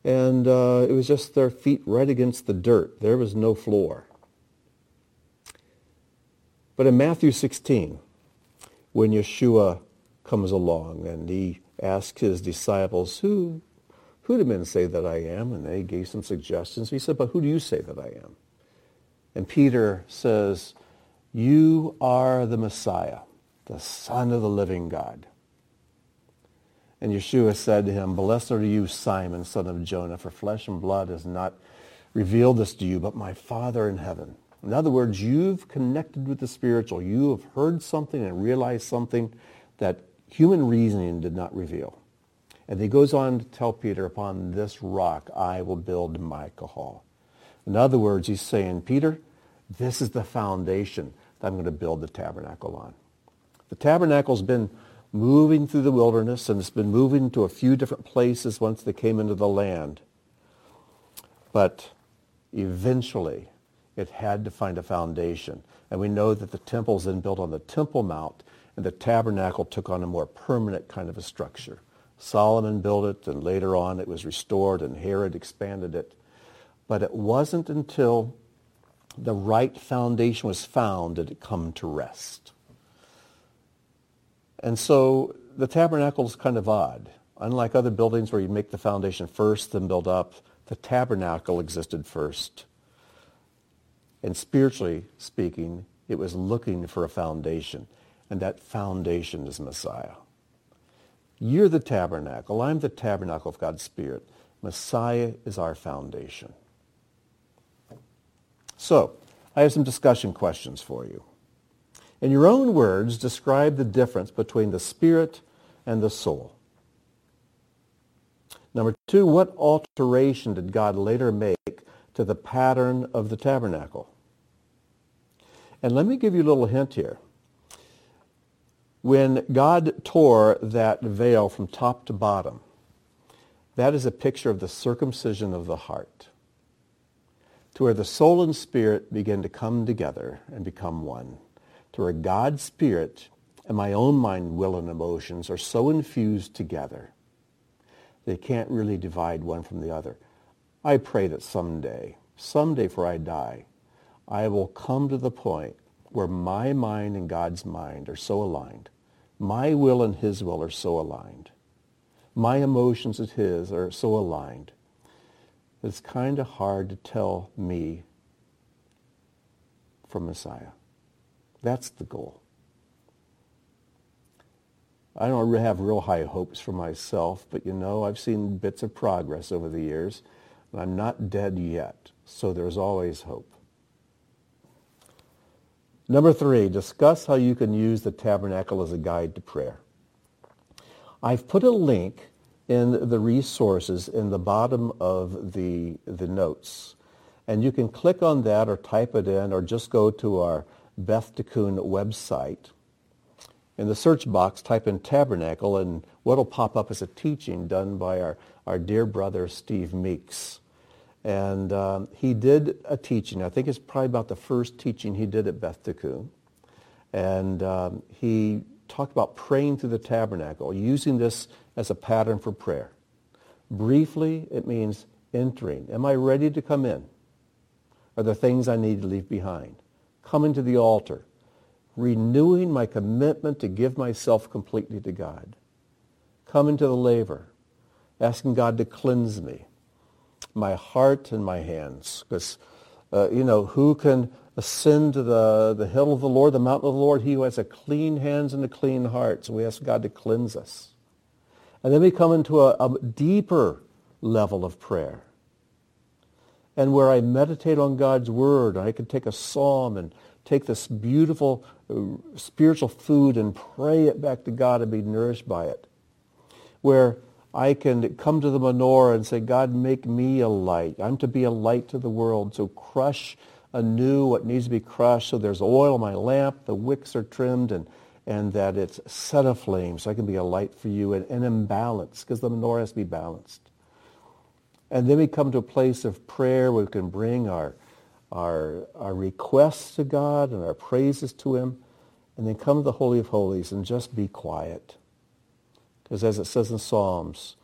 And uh, it was just their feet right against the dirt. There was no floor. But in Matthew 16, when Yeshua comes along and he asked his disciples, who, who do men say that I am? And they gave some suggestions. He said, but who do you say that I am? And Peter says, you are the Messiah, the Son of the living God. And Yeshua said to him, Blessed are you, Simon, son of Jonah, for flesh and blood has not revealed this to you, but my Father in heaven. In other words, you've connected with the spiritual. You have heard something and realized something that human reasoning did not reveal. And he goes on to tell Peter, upon this rock I will build my kahal. In other words, he's saying, Peter, this is the foundation that I'm going to build the tabernacle on. The tabernacle's been moving through the wilderness, and it's been moving to a few different places once they came into the land. But eventually, it had to find a foundation. And we know that the temple's then built on the Temple Mount, and the tabernacle took on a more permanent kind of a structure. Solomon built it, and later on it was restored, and Herod expanded it. But it wasn't until the right foundation was found that it come to rest. And so the tabernacle is kind of odd. Unlike other buildings where you make the foundation first, then build up, the tabernacle existed first. And spiritually speaking, it was looking for a foundation. And that foundation is Messiah. You're the tabernacle. I'm the tabernacle of God's Spirit. Messiah is our foundation. So, I have some discussion questions for you. In your own words, describe the difference between the spirit and the soul. Number two, what alteration did God later make to the pattern of the tabernacle? And let me give you a little hint here. When God tore that veil from top to bottom, that is a picture of the circumcision of the heart to where the soul and spirit begin to come together and become one, to where God's spirit and my own mind, will, and emotions are so infused together they can't really divide one from the other. I pray that someday, someday before I die, I will come to the point where my mind and God's mind are so aligned. My will and his will are so aligned. My emotions and his are so aligned it's kind of hard to tell me from Messiah. That's the goal. I don't have real high hopes for myself, but you know, I've seen bits of progress over the years, and I'm not dead yet, so there's always hope. Number three, discuss how you can use the tabernacle as a guide to prayer. I've put a link in the resources in the bottom of the, the notes. And you can click on that or type it in or just go to our Beth Tikkun website. In the search box, type in tabernacle and what'll pop up is a teaching done by our, our dear brother Steve Meeks. And um, he did a teaching. I think it's probably about the first teaching he did at Beth Tikkun. And um, he talked about praying through the tabernacle, using this as a pattern for prayer. Briefly, it means entering. Am I ready to come in? Are there things I need to leave behind? Coming to the altar. Renewing my commitment to give myself completely to God. Coming to the laver. Asking God to cleanse me. My heart and my hands. Because, uh, you know, who can ascend to the, the hill of the Lord, the mountain of the Lord? He who has a clean hands and a clean heart. So we ask God to cleanse us. And then we come into a, a deeper level of prayer. And where I meditate on God's word, I can take a psalm and take this beautiful uh, spiritual food and pray it back to God and be nourished by it. Where I can come to the menorah and say, God, make me a light. I'm to be a light to the world. So crush anew what needs to be crushed. So there's oil in my lamp. The wicks are trimmed and and that it's set aflame so I can be a light for you and, and in balance because the menorah has to be balanced. And then we come to a place of prayer where we can bring our, our, our requests to God and our praises to him and then come to the Holy of Holies and just be quiet. Because as it says in Psalms,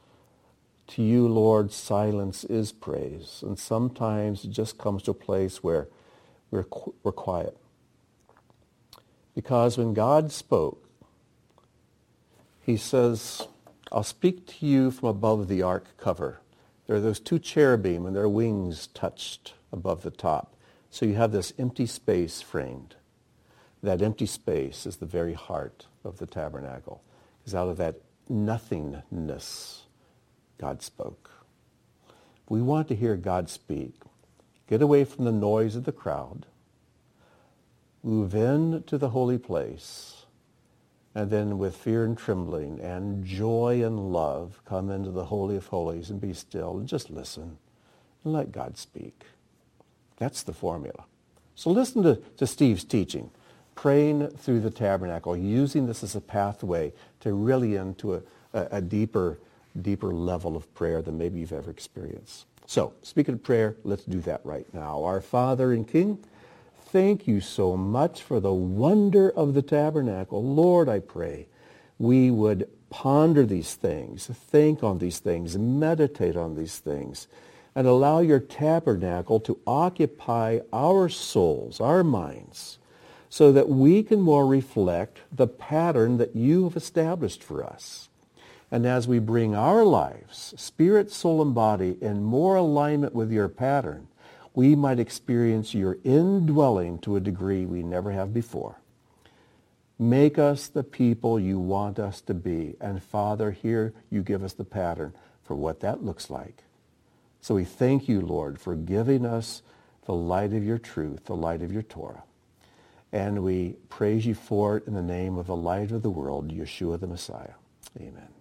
to you, Lord, silence is praise. And sometimes it just comes to a place where we're, we're quiet. Because when God spoke, he says, I'll speak to you from above the ark cover. There are those two cherubim and their wings touched above the top. So you have this empty space framed. That empty space is the very heart of the tabernacle. Because out of that nothingness, God spoke. We want to hear God speak. Get away from the noise of the crowd move in to the holy place and then with fear and trembling and joy and love come into the Holy of Holies and be still and just listen and let God speak. That's the formula. So listen to, to Steve's teaching, praying through the tabernacle, using this as a pathway to really into a, a, deeper, deeper level of prayer than maybe you've ever experienced. So, speaking of prayer, let's do that right now. Our Father and King, thank you so much for the wonder of the tabernacle. Lord, I pray we would ponder these things, think on these things, meditate on these things, and allow your tabernacle to occupy our souls, our minds, so that we can more reflect the pattern that you have established for us. And as we bring our lives, spirit, soul, and body, in more alignment with your pattern, we might experience your indwelling to a degree we never have before. Make us the people you want us to be. And Father, here you give us the pattern for what that looks like. So we thank you, Lord, for giving us the light of your truth, the light of your Torah. And we praise you for it in the name of the light of the world, Yeshua the Messiah. Amen.